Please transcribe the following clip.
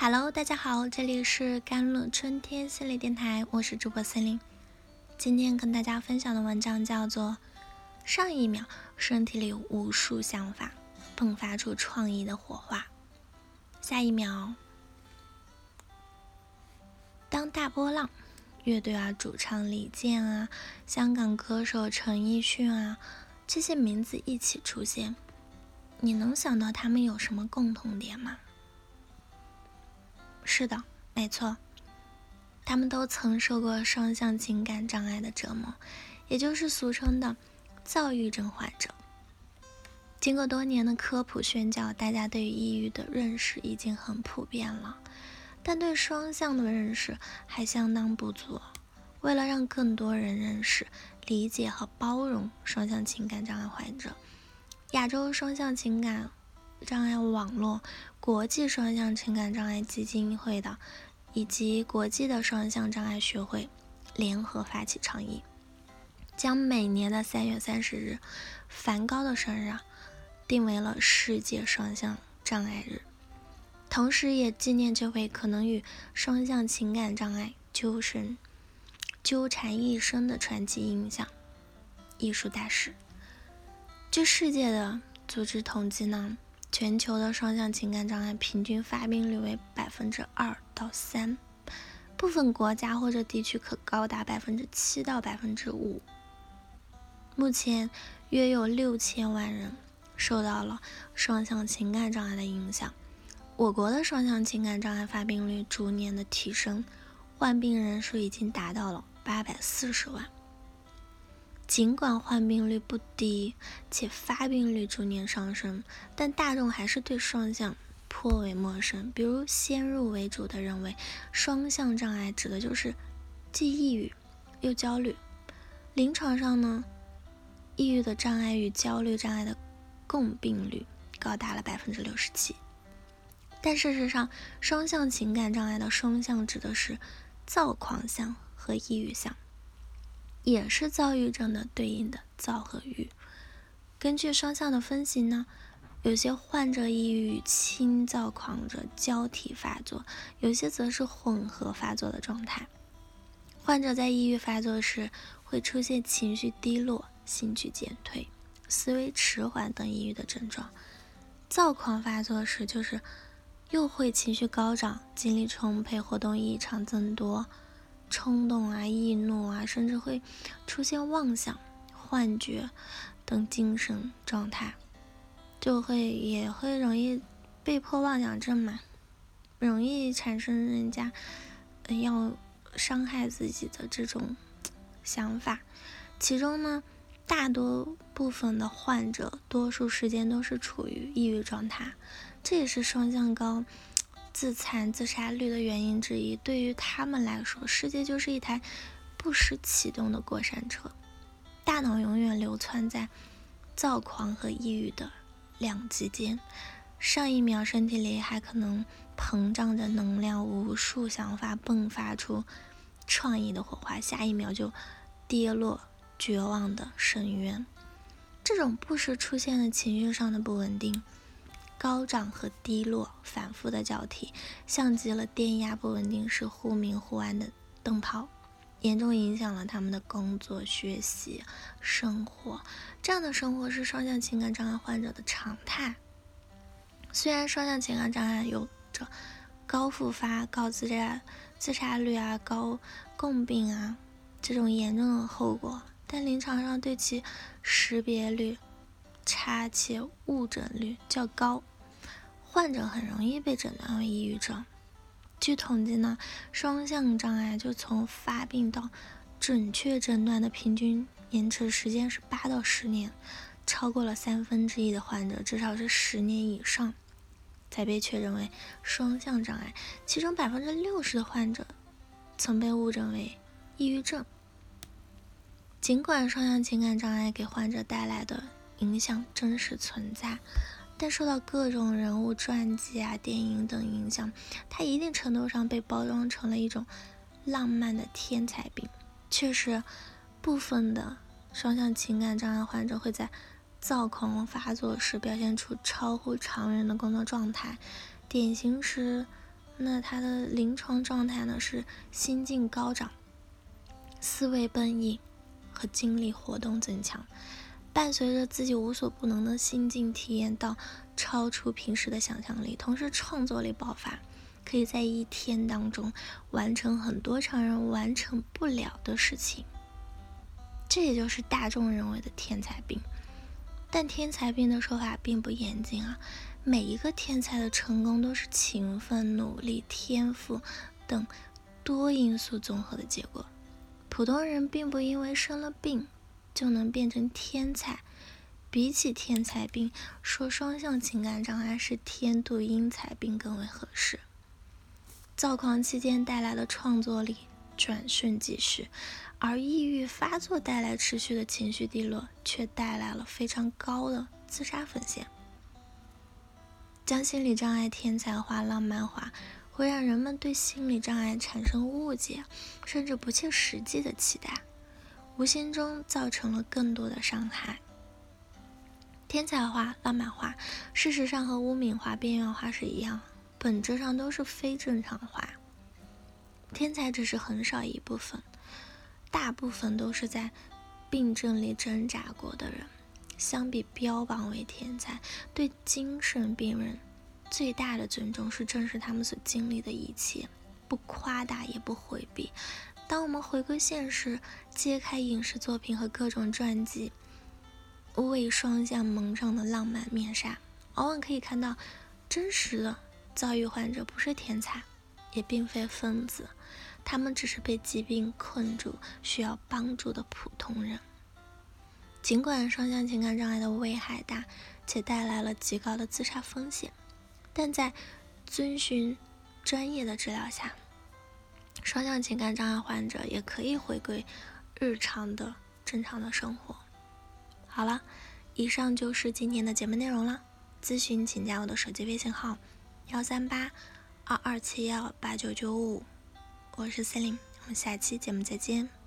Hello，大家好，这里是甘露春天心理电台，我是主播森林。今天跟大家分享的文章叫做《上一秒身体里无数想法迸发出创意的火花》，下一秒，当大波浪乐队啊，主唱李健啊，香港歌手陈奕迅啊，这些名字一起出现，你能想到他们有什么共同点吗？是的，没错，他们都曾受过双向情感障碍的折磨，也就是俗称的躁郁症患者。经过多年的科普宣教，大家对于抑郁的认识已经很普遍了，但对双向的认识还相当不足。为了让更多人认识、理解和包容双向情感障碍患者，亚洲双向情感。障碍网络、国际双向情感障碍基金会的，以及国际的双向障碍学会联合发起倡议，将每年的三月三十日，梵高的生日，定为了世界双向障碍日，同时也纪念这位可能与双向情感障碍纠缠纠缠一生的传奇影响艺术大师。据世界的组织统计呢。全球的双向情感障碍平均发病率为百分之二到三，部分国家或者地区可高达百分之七到百分之五。目前约有六千万人受到了双向情感障碍的影响。我国的双向情感障碍发病率逐年的提升，患病人数已经达到了八百四十万。尽管患病率不低，且发病率逐年上升，但大众还是对双向颇为陌生。比如先入为主的认为，双向障碍指的就是既抑郁又焦虑。临床上呢，抑郁的障碍与焦虑障碍的共病率高达了百分之六十七。但事实上，双向情感障碍的双向指的是躁狂向和抑郁向。也是躁郁症的对应的躁和郁。根据双向的分析呢，有些患者抑郁轻躁狂者交替发作，有些则是混合发作的状态。患者在抑郁发作时会出现情绪低落、兴趣减退、思维迟缓等抑郁的症状；躁狂发作时就是又会情绪高涨、精力充沛、活动异常增多。冲动啊、易怒啊，甚至会出现妄想、幻觉等精神状态，就会也会容易被迫妄想症嘛，容易产生人家要伤害自己的这种想法。其中呢，大多部分的患者，多数时间都是处于抑郁状态，这也是双向高。自残自杀率的原因之一，对于他们来说，世界就是一台不时启动的过山车，大脑永远流窜在躁狂和抑郁的两极间。上一秒身体里还可能膨胀着能量，无数想法迸发出创意的火花，下一秒就跌落绝望的深渊。这种不时出现的情绪上的不稳定。高涨和低落反复的交替，像极了电压不稳定时忽明忽暗的灯泡，严重影响了他们的工作、学习、生活。这样的生活是双向情感障碍患者的常态。虽然双向情感障碍有着高复发、高自杀、自杀率啊、高共病啊这种严重的后果，但临床上对其识别率。差且误诊率较高，患者很容易被诊断为抑郁症。据统计呢，双向障碍就从发病到准确诊断的平均延迟时间是八到十年，超过了三分之一的患者至少是十年以上才被确诊为双向障碍，其中百分之六十的患者曾被误诊为抑郁症。尽管双向情感障碍给患者带来的影响真实存在，但受到各种人物传记啊、电影等影响，它一定程度上被包装成了一种浪漫的天才病。确实，部分的双向情感障碍患者会在躁狂发作时表现出超乎常人的工作状态，典型是那他的临床状态呢是心境高涨，思维奔逸和精力活动增强，伴随着自己无所不能的心境，体验到超出平时的想象力，同时创作力爆发，可以在一天当中完成很多常人完成不了的事情。这也就是大众认为的天才病。但天才病的说法并不严谨啊，每一个天才的成功都是勤奋、努力、天赋等多因素综合的结果。普通人并不因为生了病就能变成天才。比起天才病，说双向情感障碍是天妒英才病更为合适。躁狂期间带来的创作力转瞬即逝。而抑郁发作带来持续的情绪低落，却带来了非常高的自杀风险。将心理障碍天才化、浪漫化，会让人们对心理障碍产生误解，甚至不切实际的期待，无形中造成了更多的伤害。天才化、浪漫化，事实上和污名化、边缘化是一样，本质上都是非正常化。天才只是很少一部分。大部分都是在病症里挣扎过的人，相比标榜为天才，对精神病人最大的尊重是正视他们所经历的一切，不夸大也不回避。当我们回归现实，揭开影视作品和各种传记为双向蒙上的浪漫面纱，往往可以看到真实的躁郁患者不是天才，也并非疯子。他们只是被疾病困住、需要帮助的普通人。尽管双向情感障碍的危害大，且带来了极高的自杀风险，但在遵循专业的治疗下，双向情感障碍患者也可以回归日常的正常的生活。好了，以上就是今天的节目内容了。咨询请加我的手机微信号：幺三八二二七幺八九九五。我是 Celine，我们下期节目再见。